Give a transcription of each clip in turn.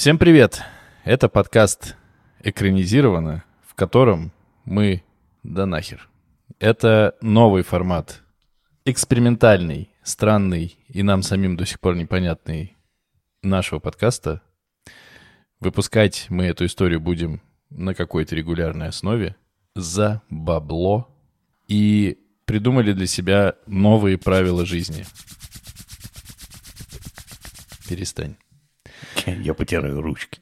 Всем привет! Это подкаст «Экранизировано», в котором мы... Да нахер. Это новый формат. Экспериментальный, странный и нам самим до сих пор непонятный нашего подкаста. Выпускать мы эту историю будем на какой-то регулярной основе за бабло и придумали для себя новые правила жизни. Перестань. Я потираю ручки.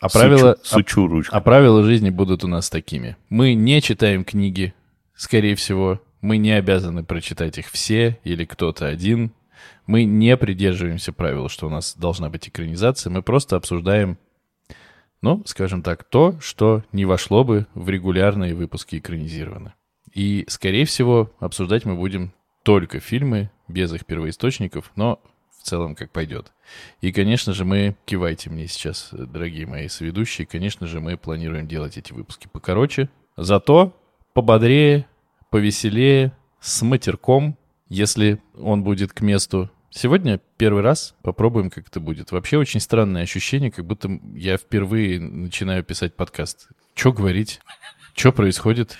А правила, Сучу, сучу ручку. а правила жизни будут у нас такими. Мы не читаем книги, скорее всего. Мы не обязаны прочитать их все или кто-то один. Мы не придерживаемся правил, что у нас должна быть экранизация. Мы просто обсуждаем, ну, скажем так, то, что не вошло бы в регулярные выпуски экранизировано. И, скорее всего, обсуждать мы будем только фильмы, без их первоисточников, но целом как пойдет. И, конечно же, мы, кивайте мне сейчас, дорогие мои соведущие, конечно же, мы планируем делать эти выпуски покороче, зато пободрее, повеселее, с матерком, если он будет к месту. Сегодня первый раз попробуем, как это будет. Вообще очень странное ощущение, как будто я впервые начинаю писать подкаст. Что говорить? Что происходит?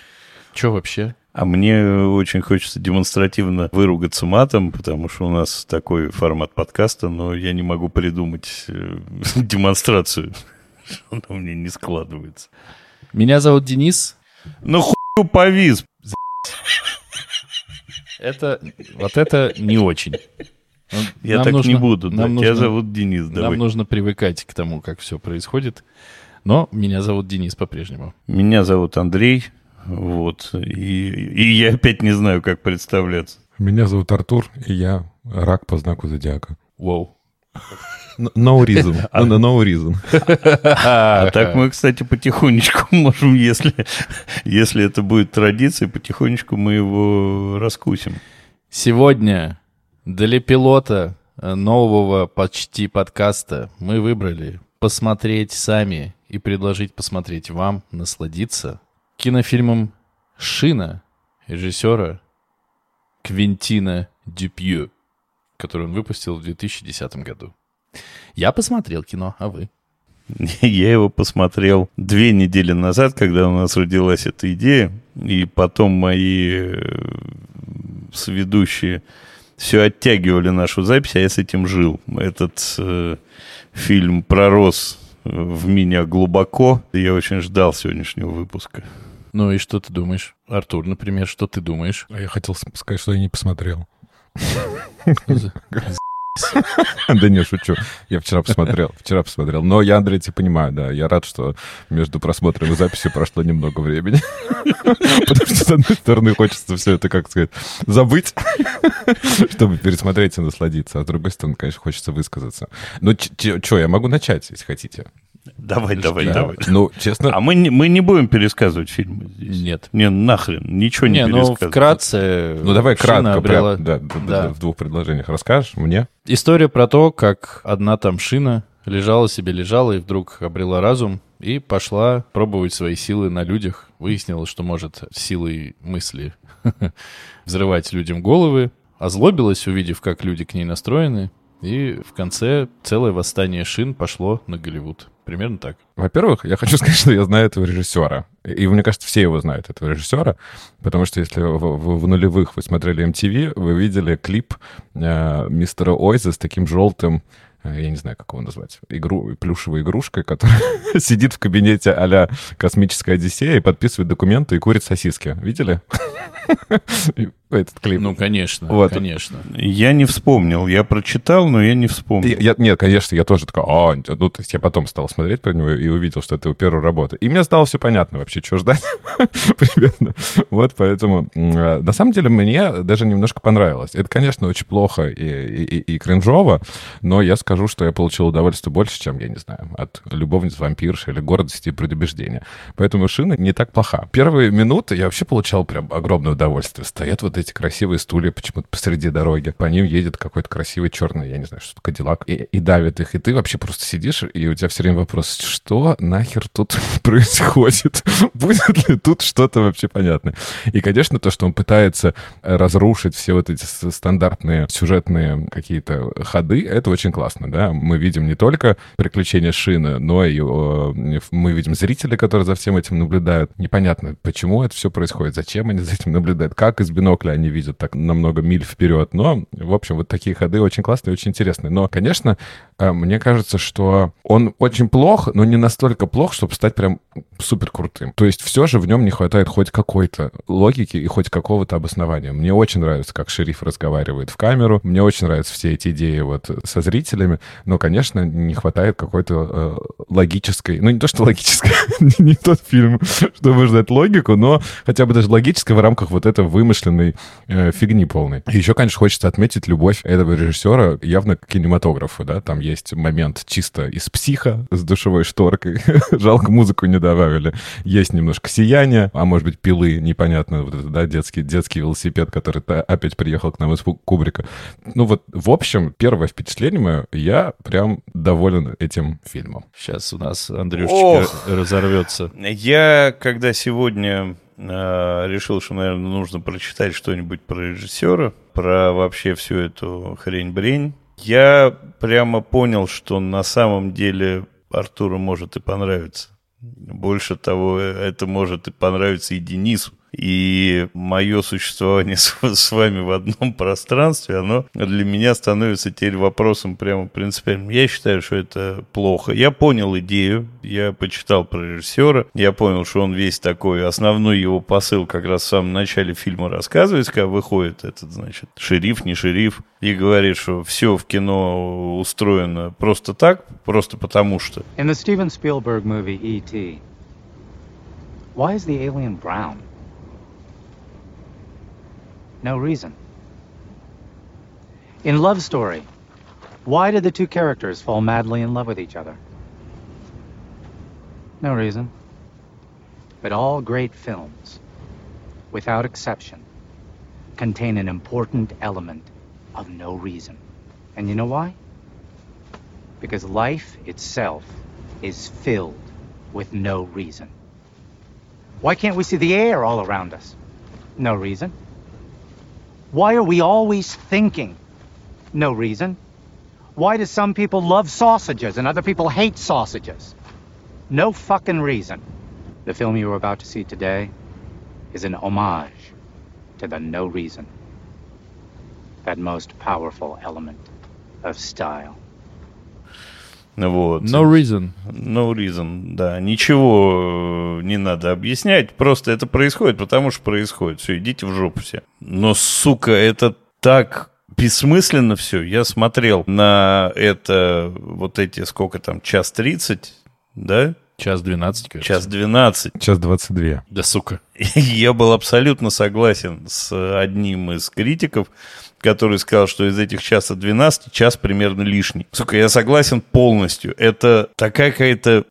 Что вообще? А мне очень хочется демонстративно выругаться матом, потому что у нас такой формат подкаста, но я не могу придумать э, демонстрацию. Она у меня не складывается. Меня зовут Денис. Ну хуй повис. Это, вот это не очень. Ну, Я нам так нужно- не буду. да. нам Тебя нужно- зовут Денис, Нам давай. нужно привыкать к тому, как все происходит. Но меня зовут Денис по-прежнему. Меня зовут Андрей. Вот. И, и я опять не знаю, как представляться. Меня зовут Артур, и я рак по знаку зодиака. Воу. No reason. No, no reason. А так мы, кстати, потихонечку можем, если, если это будет традицией, потихонечку мы его раскусим. Сегодня для пилота э, нового почти подкаста мы выбрали посмотреть сами и предложить посмотреть вам, насладиться кинофильмом «Шина» режиссера Квинтина Дюпью, который он выпустил в 2010 году. Я посмотрел кино, а вы? Я его посмотрел две недели назад, когда у нас родилась эта идея, и потом мои э, сведущие все оттягивали нашу запись, а я с этим жил. Этот э, фильм пророс в меня глубоко, и я очень ждал сегодняшнего выпуска. Ну и что ты думаешь? Артур, например, что ты думаешь? А я хотел сказать, что я не посмотрел. Да не, шучу. Я вчера посмотрел. Вчера посмотрел. Но я, Андрей, тебя понимаю, да. Я рад, что между просмотром и записью прошло немного времени. Потому что, с одной стороны, хочется все это, как сказать, забыть, чтобы пересмотреть и насладиться. А с другой стороны, конечно, хочется высказаться. Ну, что, я могу начать, если хотите. Давай, давай, Да. давай. Ну, честно, А мы не, мы не будем пересказывать фильмы здесь. Нет. Не, нахрен, ничего не, Не, ну пересказывать. вкратце. ну давай кратко, обрела- прям, да, да, да, в двух предложениях расскажешь мне? История про то, как одна там шина лежала себе, лежала и вдруг обрела разум и пошла пробовать свои силы на людях. Выяснила, что может силой мысли взрывать людям головы. Озлобилась, увидев, как люди к ней настроены. И в конце целое восстание шин пошло на Голливуд. Примерно так. Во-первых, я хочу сказать, что я знаю этого режиссера. И мне кажется, все его знают, этого режиссера. Потому что если в, в- в нулевых вы смотрели MTV, вы видели клип э, мистера Ойза с таким желтым, э, я не знаю, как его назвать, игру, плюшевой игрушкой, которая сидит в кабинете а-ля «Космическая Одиссея» и подписывает документы и курит сосиски. Видели? Этот клип. Ну, конечно, Вот. конечно. Я не вспомнил. Я прочитал, но я не вспомнил. Я- я- нет, конечно, я тоже такой, а, ну, то есть я потом стал смотреть про него и увидел, что это его первая работа. И мне стало все понятно вообще, что ждать примерно. Вот, поэтому, э, на самом деле, мне даже немножко понравилось. Это, конечно, очень плохо и, и, и- и кринжово, но я скажу, что я получил удовольствие больше, чем, я не знаю, от любовниц вампирши или гордости и предубеждения. Поэтому шина не так плоха. Первые минуты я вообще получал прям огромное удовольствие. Стоят вот эти эти красивые стулья почему-то посреди дороги. По ним едет какой-то красивый черный, я не знаю, что-то кадиллак, и, и давит их. И ты вообще просто сидишь, и у тебя все время вопрос, что нахер тут происходит? Будет ли тут что-то вообще понятное? И, конечно, то, что он пытается разрушить все вот эти стандартные сюжетные какие-то ходы, это очень классно, да. Мы видим не только приключения Шины, но и мы видим зрителей, которые за всем этим наблюдают. Непонятно, почему это все происходит, зачем они за этим наблюдают, как из бинокля они видят так на много миль вперед. Но, в общем, вот такие ходы очень классные, очень интересные. Но, конечно, э, мне кажется, что он очень плох, но не настолько плох, чтобы стать прям супер крутым. То есть все же в нем не хватает хоть какой-то логики и хоть какого-то обоснования. Мне очень нравится, как шериф разговаривает в камеру. Мне очень нравятся все эти идеи вот со зрителями. Но, конечно, не хватает какой-то э, логической... Ну, не то, что логической, не тот фильм, чтобы ждать логику, но хотя бы даже логической в рамках вот этой вымышленной э, фигни полной. И еще, конечно, хочется отметить любовь этого режиссера явно к кинематографу, да. Там есть момент чисто из психа с душевой шторкой. Жалко, музыку не добавили. Есть немножко сияния, а может быть, пилы, непонятно, вот это, да, детский, детский велосипед, который опять приехал к нам из Кубрика. Ну вот, в общем, первое впечатление мое, я прям доволен этим фильмом. Сейчас у нас Андрюшечка разорвется. Я, когда сегодня э, решил, что, наверное, нужно прочитать что-нибудь про режиссера, про вообще всю эту хрень-брень, я прямо понял, что на самом деле Артуру может и понравиться. Больше того, это может и понравиться и Денису. И мое существование с, с вами в одном пространстве, оно для меня становится теперь вопросом прямо принципиальным. Я считаю, что это плохо. Я понял идею, я почитал про режиссера, я понял, что он весь такой, основной его посыл как раз в самом начале фильма рассказывается, когда выходит этот, значит, шериф, не шериф, и говорит, что все в кино устроено просто так, просто потому что. In the Steven Spielberg movie E.T., why is the alien brown? No reason. In Love Story, why did the two characters fall madly in love with each other? No reason. But all great films, without exception, contain an important element of no reason. And you know why? Because life itself is filled with no reason. Why can't we see the air all around us? No reason. Why are we always thinking? No reason. Why do some people love sausages and other people hate sausages? No fucking reason. The film you are about to see today is an homage to the no reason. That most powerful element of style. Вот. No reason. No reason, да. Ничего э, не надо объяснять, просто это происходит, потому что происходит. Все, идите в жопу все. Но, сука, это так бессмысленно все. Я смотрел на это, вот эти, сколько там, час тридцать, да? Час двенадцать, кажется. Час двенадцать. Час двадцать две. Да сука. Я был абсолютно согласен с одним из критиков, который сказал, что из этих часа 12 час примерно лишний. Сука, я согласен полностью. Это такая какая-то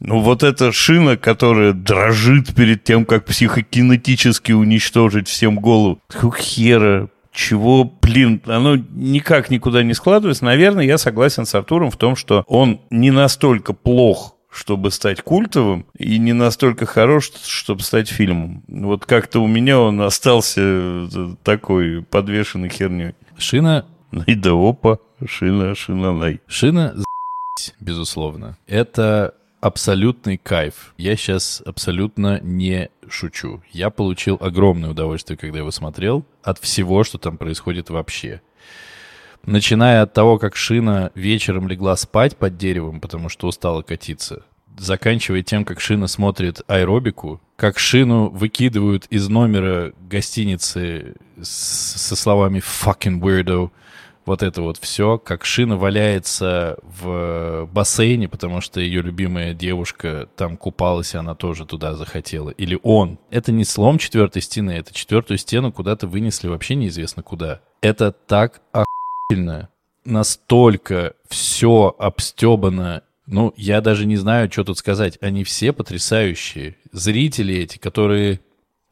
ну вот эта шина, которая дрожит перед тем, как психокинетически уничтожить всем голову. Какого хера? Чего, блин, оно никак никуда не складывается. Наверное, я согласен с Артуром в том, что он не настолько плох чтобы стать культовым, и не настолько хорош, чтобы стать фильмом. Вот как-то у меня он остался э, такой подвешенной херней. Шина... И да опа, шина, шина, най. Шина, безусловно. Это абсолютный кайф. Я сейчас абсолютно не шучу. Я получил огромное удовольствие, когда его смотрел, от всего, что там происходит вообще. Начиная от того, как Шина вечером легла спать под деревом, потому что устала катиться, заканчивая тем, как Шина смотрит аэробику, как Шину выкидывают из номера гостиницы со словами «fucking weirdo», вот это вот все, как Шина валяется в бассейне, потому что ее любимая девушка там купалась, и она тоже туда захотела. Или он. Это не слом четвертой стены, это четвертую стену куда-то вынесли вообще неизвестно куда. Это так охуенно настолько все обстебано. Ну, я даже не знаю, что тут сказать. Они все потрясающие. Зрители эти, которые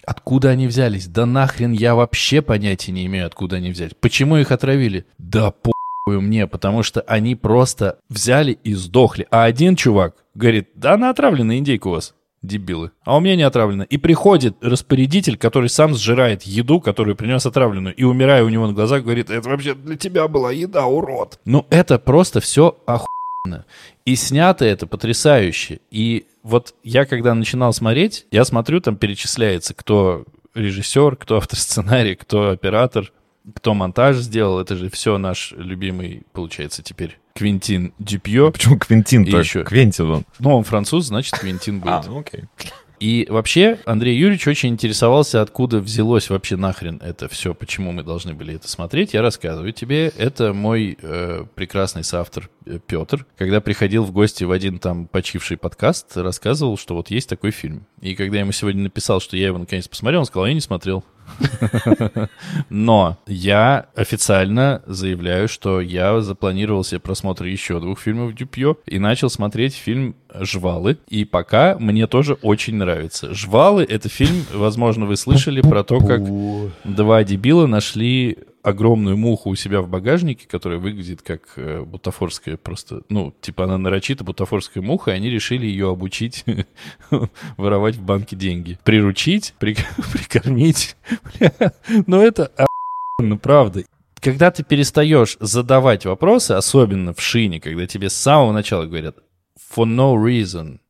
Откуда они взялись? Да нахрен я вообще понятия не имею, откуда они взялись. Почему их отравили? Да похуй мне, потому что они просто взяли и сдохли. А один чувак говорит, да она отравлена индейка у вас дебилы. А у меня не отравлено. И приходит распорядитель, который сам сжирает еду, которую принес отравленную, и умирая у него на глазах, говорит, это вообще для тебя была еда, урод. Ну, это просто все охуенно. И снято это потрясающе. И вот я, когда начинал смотреть, я смотрю, там перечисляется, кто режиссер, кто автор сценария, кто оператор, кто монтаж сделал. Это же все наш любимый, получается, теперь Квинтин Дюпье. Почему Квинтин И еще. Квентин он. Ну, он француз, значит, Квинтин будет. А, ну окей. И вообще Андрей Юрьевич очень интересовался, откуда взялось вообще нахрен это все, почему мы должны были это смотреть. Я рассказываю тебе. Это мой э, прекрасный соавтор э, Петр, когда приходил в гости в один там почивший подкаст, рассказывал, что вот есть такой фильм. И когда я ему сегодня написал, что я его наконец посмотрел, он сказал, я не смотрел. Но я официально заявляю, что я запланировал себе просмотр еще двух фильмов Дюпье и начал смотреть фильм «Жвалы». И пока мне тоже очень нравится. «Жвалы» — это фильм, возможно, вы слышали про то, как два дебила нашли огромную муху у себя в багажнике, которая выглядит как э, бутафорская просто, ну, типа она нарочито бутафорская муха, и они решили ее обучить воровать в банке деньги. Приручить, при- прикормить. Бля, Ну, это правда. Когда ты перестаешь задавать вопросы, особенно в шине, когда тебе с самого начала говорят for no reason,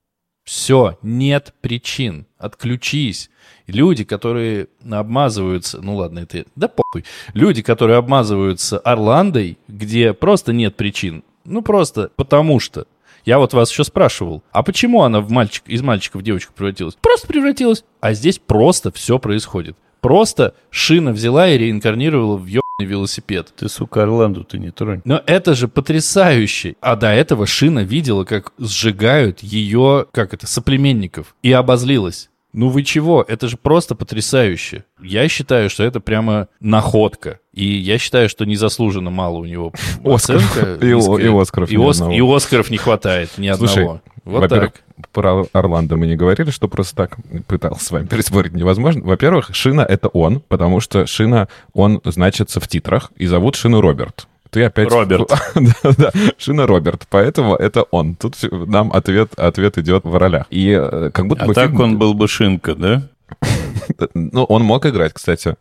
все, нет причин, отключись. Люди, которые обмазываются, ну ладно, это, да похуй. Люди, которые обмазываются Орландой, где просто нет причин, ну просто потому что. Я вот вас еще спрашивал, а почему она в мальчик, из мальчика в девочку превратилась? Просто превратилась. А здесь просто все происходит. Просто шина взяла и реинкарнировала в ебаный велосипед. Ты, сука, Орланду ты не тронь. Но это же потрясающе. А до этого Шина видела, как сжигают ее, как это, соплеменников. И обозлилась. Ну вы чего? Это же просто потрясающе. Я считаю, что это прямо находка. И я считаю, что незаслуженно мало у него оценка И и Оскаров И, Ос- и Оскаров не хватает ни Слушай, одного. Вот Во-первых, так. про Орландо мы не говорили, что просто так пытался с вами переспорить невозможно. Во-первых, Шина — это он, потому что Шина, он значится в титрах, и зовут Шину Роберт. Ты опять... Роберт. да, да, Шина Роберт, поэтому это он. Тут нам ответ, ответ идет в ролях. И э, как будто А бы так фильм- он был бы шинка, да? Ну, он мог играть, кстати.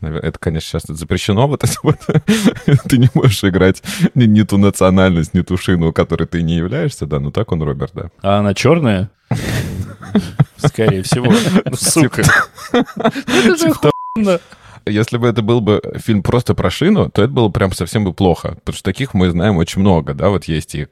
Это, конечно, сейчас запрещено. Вот это вот. ты не можешь играть ни, ни ту национальность, ни ту шину, которой ты не являешься, да. Ну, так он Роберт, да. А она черная? Скорее всего. Ну, сука. Это же охуенно. Если бы это был бы фильм просто про шину, то это было прям совсем бы плохо. Потому что таких мы знаем очень много, да. Вот есть и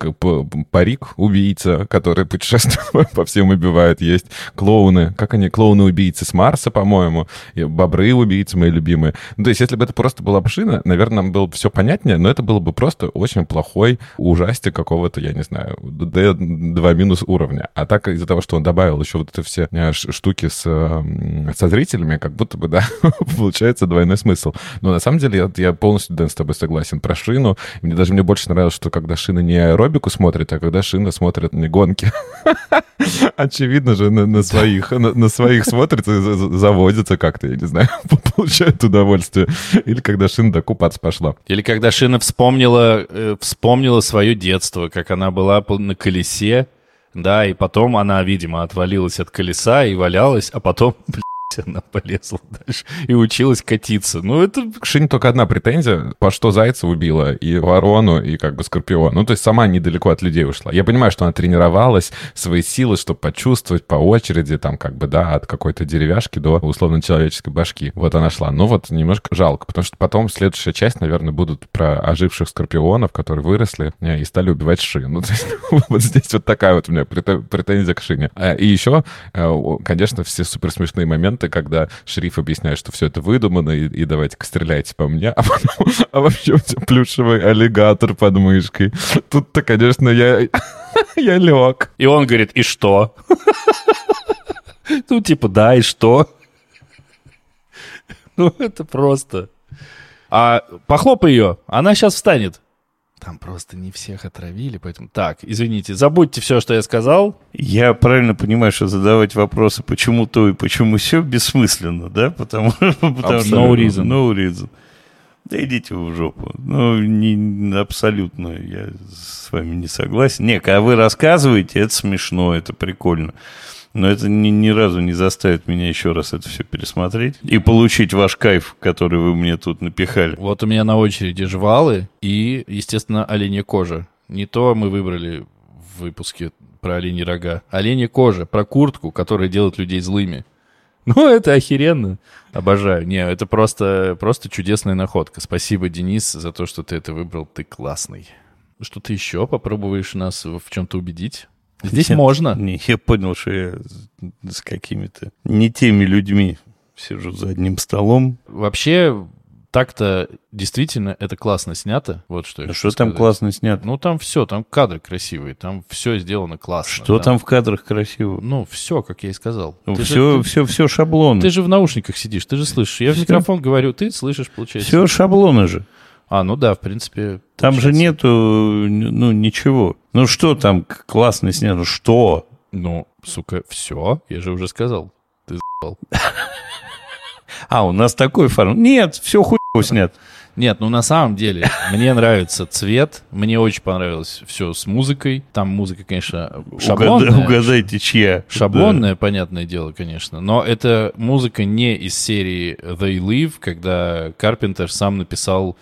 парик убийца, который путешествует по всем убивает. Есть клоуны. Как они? Клоуны-убийцы с Марса, по-моему. Бобры-убийцы мои любимые. Ну, то есть, если бы это просто была бы шина, наверное, нам было бы все понятнее, но это было бы просто очень плохой ужастик какого-то, я не знаю, D2 минус уровня. А так из-за того, что он добавил еще вот это все э, штуки с, э, со зрителями, как будто бы, да, получается двойной смысл. Но на самом деле я, я полностью, Дэн, с тобой согласен про шину. Мне даже мне больше нравилось, что когда шина не аэробику смотрит, а когда шина смотрит не гонки. Очевидно же, на, на своих, на, на своих смотрит и за- за- заводится как-то, я не знаю, получает удовольствие. Или когда шина да купаться пошла. Или когда Шина вспомнила, э, вспомнила свое детство, как она была на колесе, да, и потом она, видимо, отвалилась от колеса и валялась, а потом, блядь, она полезла дальше и училась катиться. Ну, это... К Шине только одна претензия, по что Зайца убила, и Ворону, и как бы Скорпион. Ну, то есть сама недалеко от людей ушла. Я понимаю, что она тренировалась, свои силы, чтобы почувствовать по очереди, там, как бы, да, от какой-то деревяшки до условно-человеческой башки. Вот она шла. Ну, вот немножко жалко, потому что потом следующая часть, наверное, будут про оживших Скорпионов, которые выросли э, и стали убивать Шину. Ну, то есть вот здесь вот такая вот у меня прете- претензия к Шине. А, И еще, э, конечно, все супер смешные моменты, когда шериф объясняет, что все это выдумано, и, и давайте-ка стреляйте по мне, а потом, а вообще у тебя плюшевый аллигатор под мышкой. Тут-то, конечно, я, я лег. И он говорит, и что? Ну, типа, да, и что? Ну, это просто... А похлопай ее, она сейчас встанет. Там просто не всех отравили, поэтому... Так, извините, забудьте все, что я сказал. Я правильно понимаю, что задавать вопросы, почему то и почему все, бессмысленно, да? Потому, потому что... No reason. No reason. Да идите вы в жопу. Ну, не, абсолютно я с вами не согласен. Не, когда вы рассказываете, это смешно, это прикольно. Но это ни, ни разу не заставит меня еще раз это все пересмотреть и получить ваш кайф, который вы мне тут напихали. Вот у меня на очереди жвалы и, естественно, оленья кожа. Не то мы выбрали в выпуске про оленьи рога. Оленья кожа, про куртку, которая делает людей злыми. Ну, это охеренно. Обожаю. Не, это просто, просто чудесная находка. Спасибо, Денис, за то, что ты это выбрал. Ты классный. Что ты еще попробуешь нас в чем-то убедить? Здесь Нет, можно. Не, я понял, что я с какими-то не теми людьми сижу за одним столом. Вообще, так-то действительно это классно снято. Вот что хочу что там сказать. классно снято? Ну, там все, там кадры красивые, там все сделано классно. Что там в кадрах красиво? Ну, все, как я и сказал. Ну, Ты же- все, ты- все, все шаблоны. Ты же в наушниках сидишь, ты же слышишь. Я в Всё. микрофон говорю, ты слышишь, получается. Все шаблоны же. А, ну да, в принципе. Там же нету, ну, ничего. Ну, что там классно снято? Ну, что? Ну, сука, все, я же уже сказал. Ты за***л. А, у нас такой формат. Нет, все хуево снят. Нет, ну на самом деле, мне нравится цвет, мне очень понравилось все с музыкой. Там музыка, конечно, шаблонная. Угада- угадайте, чья. Шаблонное, понятное дело, конечно. Но это музыка не из серии They Live, когда Карпентер сам написал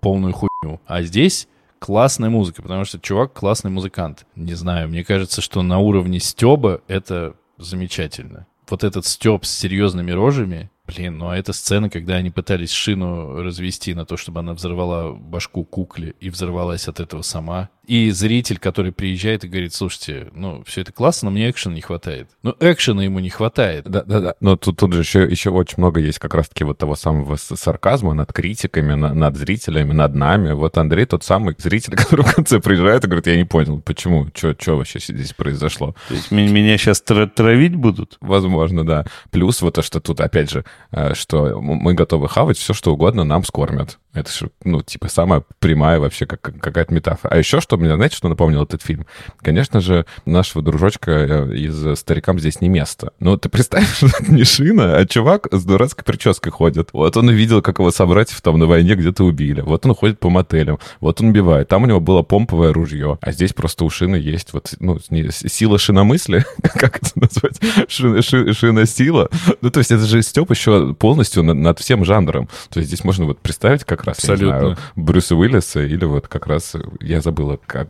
полную хуйню. А здесь классная музыка, потому что чувак классный музыкант. Не знаю, мне кажется, что на уровне Стеба это замечательно. Вот этот Стеб с серьезными рожами, блин, ну а эта сцена, когда они пытались шину развести на то, чтобы она взорвала башку кукле и взорвалась от этого сама. И зритель, который приезжает и говорит, слушайте, ну, все это классно, но мне экшена не хватает. Ну, экшена ему не хватает. Да, да, да. Но тут, тут же еще, еще очень много есть как раз-таки вот того самого сарказма над критиками, на- над зрителями, над нами. Вот Андрей тот самый зритель, который в конце приезжает и говорит, я не понял, почему, что вообще здесь произошло. То есть ме- меня сейчас травить будут? Возможно, да. Плюс вот то, что тут, опять же, э, что мы готовы хавать все, что угодно нам скормят. Это же, ну, типа, самая прямая вообще как, какая-то метафора. А еще что мне, знаете, что напомнил этот фильм? Конечно же, нашего дружочка э, из «Старикам здесь не место». Но ты представь, что это не шина, а чувак с дурацкой прической ходит. Вот он увидел, как его собратьев там на войне где-то убили. Вот он ходит по мотелям. Вот он убивает. Там у него было помповое ружье. А здесь просто у шины есть вот, ну, не- сила шиномысли, как это назвать? Шина, ши- шиносила. Ну, то есть это же Степ еще полностью над, над всем жанром. То есть здесь можно вот представить как не Абсолютно. знаю, Брюса Уиллиса или вот как раз, я забыла, как,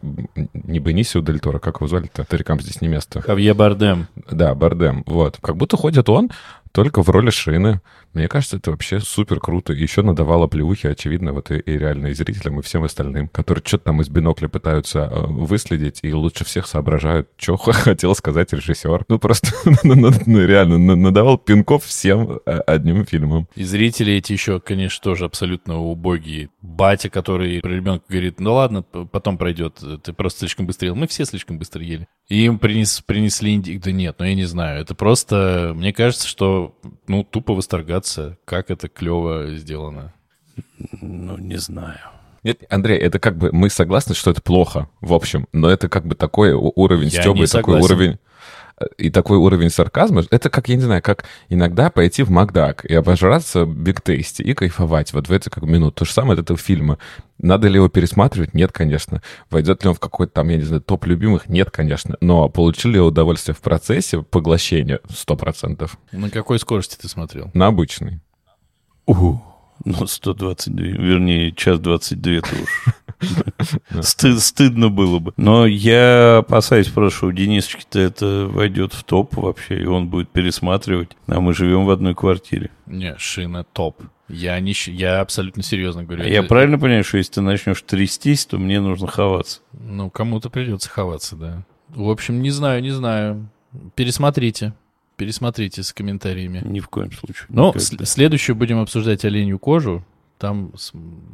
не Бенисио Дель Торо, как его звали-то? Старикам здесь не место. Хавье Бардем. Да, Бардем. Вот. Как будто ходит он только в роли шины. Мне кажется, это вообще супер круто. Еще надавало плевухи, очевидно, вот и, и реально и зрителям, и всем остальным, которые что-то там из бинокля пытаются э, выследить и лучше всех соображают, что хотел сказать режиссер. Ну, просто ну, ну, ну, реально на- надавал пинков всем э, одним фильмом. И зрители эти еще, конечно, тоже абсолютно убогие. Батя, который про ребенка говорит, ну ладно, потом пройдет, ты просто слишком быстро ел. Мы все слишком быстро ели. Им принес, принесли индик. Да нет, ну я не знаю. Это просто, мне кажется, что, ну, тупо восторгаться, как это клево сделано. Ну, не знаю. Нет, Андрей, это как бы мы согласны, что это плохо, в общем, но это как бы такой уровень Я и такой уровень и такой уровень сарказма, это как, я не знаю, как иногда пойти в Макдак и обожраться Биг Тейсти и кайфовать вот в эти как минут. То же самое от этого фильма. Надо ли его пересматривать? Нет, конечно. Войдет ли он в какой-то там, я не знаю, топ любимых? Нет, конечно. Но получили ли удовольствие в процессе поглощения? Сто процентов. На какой скорости ты смотрел? На обычный. Ну, 122, вернее, час 22 то уж. Сты- Стыдно было бы. Но я опасаюсь что у Денисочки-то это войдет в топ вообще, и он будет пересматривать. А мы живем в одной квартире. Не, шина топ. Я, не, я абсолютно серьезно говорю. А я Это- правильно понимаю, что если ты начнешь трястись, то мне нужно ховаться? Ну, кому-то придется ховаться, да. В общем, не знаю, не знаю. Пересмотрите. Пересмотрите с комментариями. Ни в коем случае. Ну, Никогда. с- следующую будем обсуждать оленью кожу. Там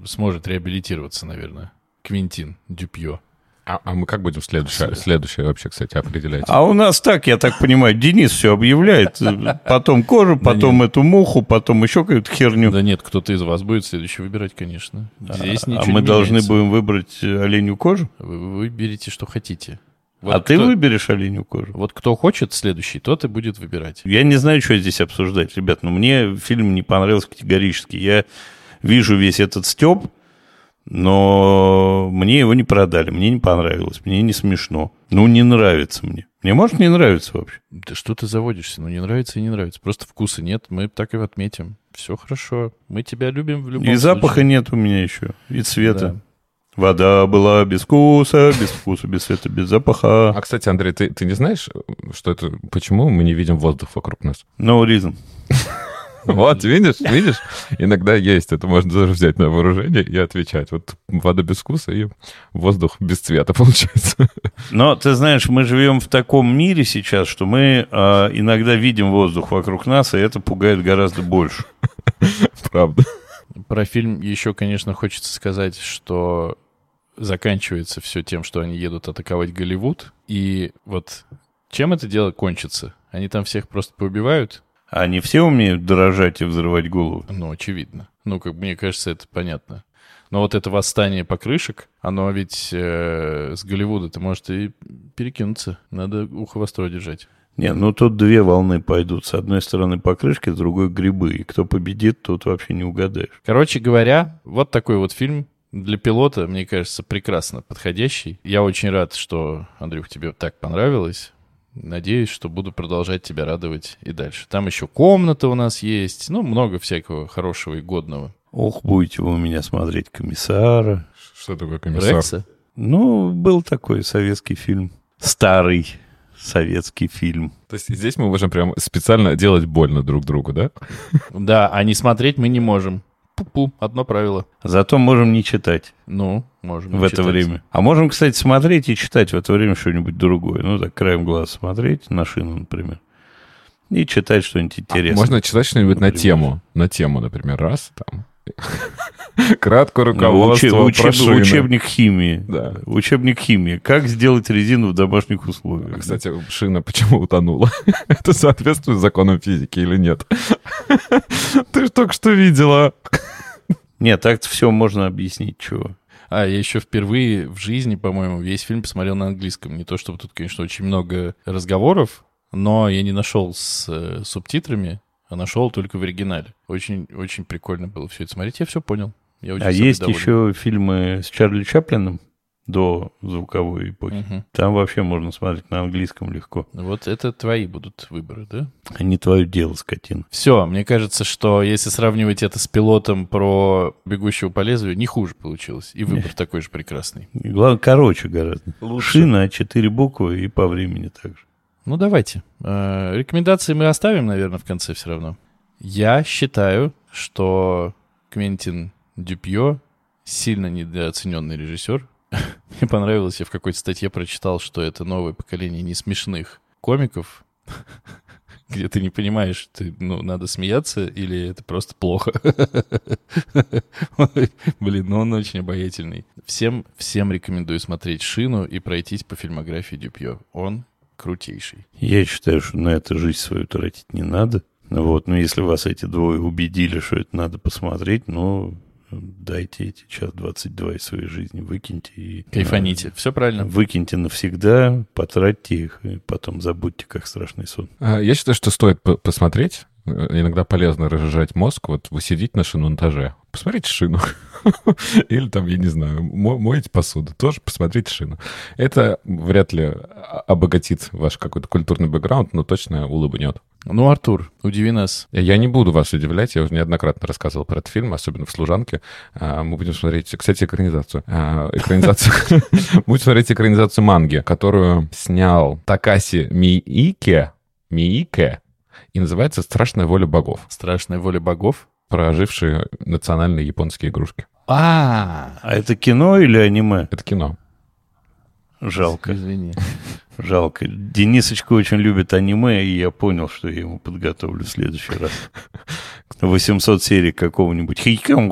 сможет реабилитироваться, наверное, Квинтин Дюпье. А, а мы как будем следующее, следующее вообще, кстати, определять? А у нас так, я так понимаю, Денис все объявляет. Потом кожу, потом эту муху, потом еще какую-то херню. Да нет, кто-то из вас будет следующий выбирать, конечно. Здесь А ничего мы не должны меняется. будем выбрать э, оленью кожу? Вы вы выберите, что хотите. Вот А ты кто- выберешь оленью кожу? Вот кто хочет следующий, тот и будет выбирать. Я не знаю, что здесь обсуждать, ребят, но мне фильм не понравился категорически. Я вижу весь этот степ, но мне его не продали, мне не понравилось, мне не смешно. Ну, не нравится мне. Мне может не нравится вообще. Да что ты заводишься? Ну, не нравится и не нравится. Просто вкуса нет, мы так и отметим. Все хорошо. Мы тебя любим в любом И запаха случае. нет у меня еще, и цвета. Да. Вода была без вкуса, без вкуса, без цвета, без запаха. А, кстати, Андрей, ты, ты не знаешь, что это, почему мы не видим воздух вокруг нас? No reason. Вот, видишь, видишь? Иногда есть. Это можно даже взять на вооружение и отвечать. Вот вода без вкуса и воздух без цвета получается. Но ты знаешь, мы живем в таком мире сейчас, что мы а, иногда видим воздух вокруг нас, и это пугает гораздо больше. Правда. Про фильм еще, конечно, хочется сказать, что заканчивается все тем, что они едут атаковать Голливуд. И вот чем это дело кончится? Они там всех просто поубивают? Они все умеют дорожать и взрывать голову. Ну, очевидно. Ну, как мне кажется, это понятно. Но вот это восстание покрышек, оно ведь э, с Голливуда-то может и перекинуться. Надо ухо востро держать. Не, ну тут две волны пойдут. С одной стороны покрышки, с другой грибы. И кто победит, тут вообще не угадаешь. Короче говоря, вот такой вот фильм для пилота, мне кажется, прекрасно подходящий. Я очень рад, что, Андрюх, тебе так понравилось. Надеюсь, что буду продолжать тебя радовать и дальше. Там еще комната у нас есть, ну, много всякого хорошего и годного. Ох, будете вы у меня смотреть комиссара. Что такое комиссар? Рекса? Ну, был такой советский фильм. Старый советский фильм. То есть здесь мы можем прям специально делать больно друг другу, да? Да, а не смотреть мы не можем. Пу-пу, одно правило. Зато можем не читать Ну, можем. в не это читать. время. А можем, кстати, смотреть и читать в это время что-нибудь другое. Ну, так, краем глаз смотреть на шину, например. И читать что-нибудь интересное. А Можно читать что-нибудь на тему. На тему, например, раз, там. Краткое Ну, руководство учеб- учеб- учебник химии. Да. Учебник химии. Как сделать резину в домашних А, условиях. Кстати, шина почему утонула? Это соответствует законам физики или нет? Ты ж только что видела. Нет, так все можно объяснить, чего. А, я еще впервые в жизни, по-моему, весь фильм посмотрел на английском. Не то, чтобы тут, конечно, очень много разговоров, но я не нашел с э, субтитрами, а нашел только в оригинале. Очень, очень прикольно было все это смотреть. Я все понял. Я очень А есть доволен. еще фильмы с Чарли Чаплином до звуковой эпохи. Мгм. Там вообще можно смотреть на английском легко. Вот это твои будут выборы, да? А не твое дело, скотина. Все, мне кажется, что если сравнивать это с пилотом про бегущего по лезвию, не хуже получилось. И выбор такой же прекрасный. Главное, короче гораздо. Лучше. Шина, четыре буквы и по времени также. Ну, давайте. Э, Рекомендации мы оставим, наверное, в конце все равно. Я считаю, что Квентин Дюпье сильно недооцененный режиссер. Мне понравилось, я в какой-то статье прочитал, что это новое поколение несмешных комиков, где ты не понимаешь, ты, ну, надо смеяться или это просто плохо. Блин, ну он очень обаятельный. Всем, всем рекомендую смотреть «Шину» и пройтись по фильмографии Дюпье. Он крутейший. Я считаю, что на это жизнь свою тратить не надо. Вот, но если вас эти двое убедили, что это надо посмотреть, ну, дайте эти час 22 из своей жизни, выкиньте и... Кайфаните. Все э, правильно. Выкиньте навсегда, потратьте их, и потом забудьте, как страшный сон. А, Я считаю, что стоит по- посмотреть. Э, Иногда полезно разжижать мозг. Вот вы сидите на шиномонтаже, посмотрите шину. Или там, я не знаю, мо- моете посуду, тоже посмотрите шину. Это вряд ли обогатит ваш какой-то культурный бэкграунд, но точно улыбнет. Ну, Артур, удиви нас. Я не буду вас удивлять, я уже неоднократно рассказывал про этот фильм, особенно в «Служанке». А, Мы будем смотреть, кстати, экранизацию. А, Экранизацию. Будем смотреть экранизацию манги, которую снял Такаси Миике, Миике, и называется «Страшная воля богов», Страшная воля богов. Про ожившие национальные японские игрушки. А, А это кино или аниме? Это кино. Жалко, извини. Жалко. Денисочка очень любит аниме, и я понял, что я ему подготовлю в следующий раз. 800 серий какого-нибудь хикам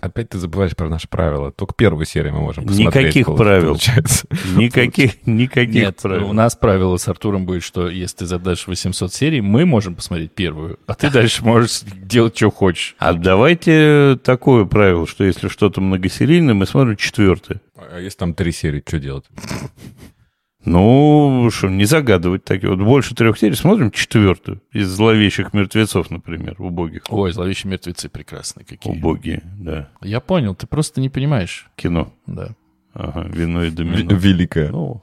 Опять ты забываешь про наши правила. Только первую серию мы можем посмотреть. Никаких правил. Получается. Никаких, никаких Нет, правил. у нас правило с Артуром будет, что если ты задашь 800 серий, мы можем посмотреть первую, а ты дальше можешь делать, что хочешь. А давайте такое правило, что если что-то многосерийное, мы смотрим четвертое. А если там три серии, что делать? Ну, что, не загадывать такие. Вот больше трех серий смотрим четвертую. Из зловещих мертвецов, например, убогих. Ой, зловещие мертвецы прекрасные какие. Убогие, да. Я понял, ты просто не понимаешь. Кино. Да. Ага, вино и домино. Великая. Ну,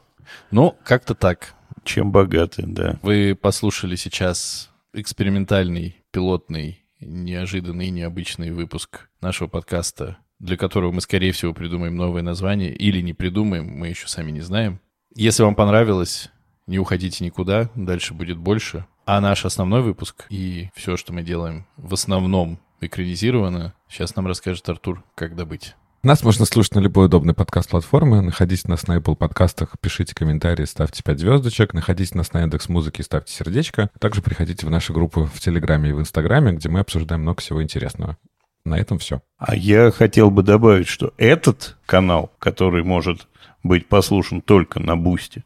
Ну, как-то так. чем богаты, да. Вы послушали сейчас экспериментальный, пилотный, неожиданный, необычный выпуск нашего подкаста, для которого мы, скорее всего, придумаем новое название или не придумаем, мы еще сами не знаем. Если вам понравилось, не уходите никуда, дальше будет больше. А наш основной выпуск и все, что мы делаем, в основном экранизировано. Сейчас нам расскажет Артур, как добыть. Нас можно слушать на любой удобной подкаст-платформе. Находите нас на Apple подкастах, пишите комментарии, ставьте 5 звездочек. Находите нас на Яндекс Музыке, ставьте сердечко. Также приходите в наши группы в Телеграме и в Инстаграме, где мы обсуждаем много всего интересного. На этом все. А я хотел бы добавить, что этот канал, который может быть послушан только на Бусте,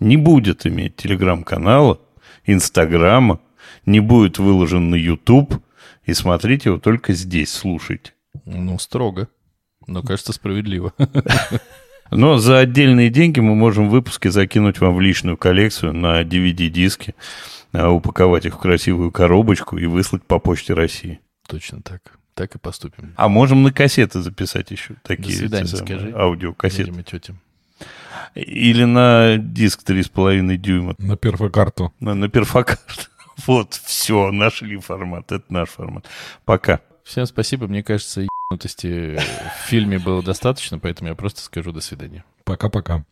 не будет иметь телеграм-канала, инстаграма, не будет выложен на YouTube, и смотрите его только здесь, слушайте. Ну, строго. Но, кажется, справедливо. Но за отдельные деньги мы можем выпуски закинуть вам в личную коллекцию на DVD-диски, а, упаковать их в красивую коробочку и выслать по почте России. Точно так. Так и поступим. А можем на кассеты записать еще такие До свидания, самые скажи. аудиокассеты. И тетям. Или на диск 3,5 дюйма, На первую карту. на, на перфокарт. Вот, все, нашли формат, это наш формат. Пока. Всем спасибо. Мне кажется, ебанутости в фильме было достаточно, поэтому я просто скажу до свидания. Пока-пока.